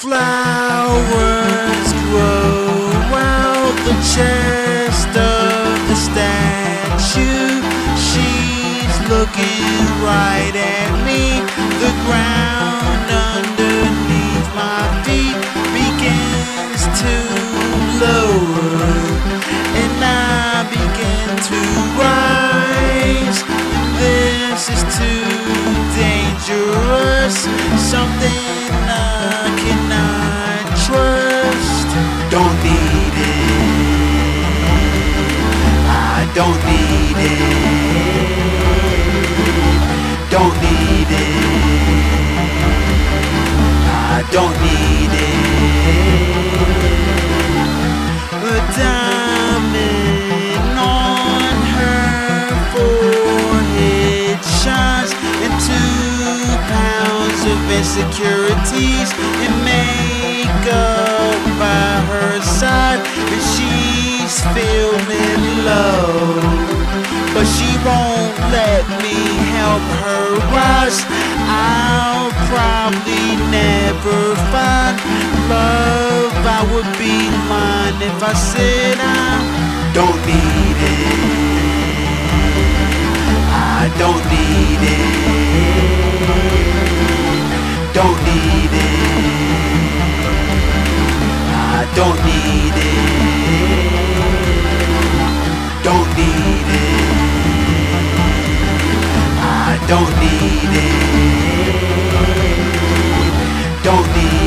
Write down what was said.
flowers grow out the chest of the statue. She's looking right at me. The ground underneath my feet begins to lower, and I begin to rise. This is too dangerous. Something don't need it. Don't need it. I don't need it. A diamond on her forehead shines, and two pounds of insecurities and makeup by her side, and she's feeling let me help her rise. I'll probably never find love. I would be mine if I said I don't need it. I don't need it. Don't need it. I don't need it. Don't need it. Don't need it. Don't need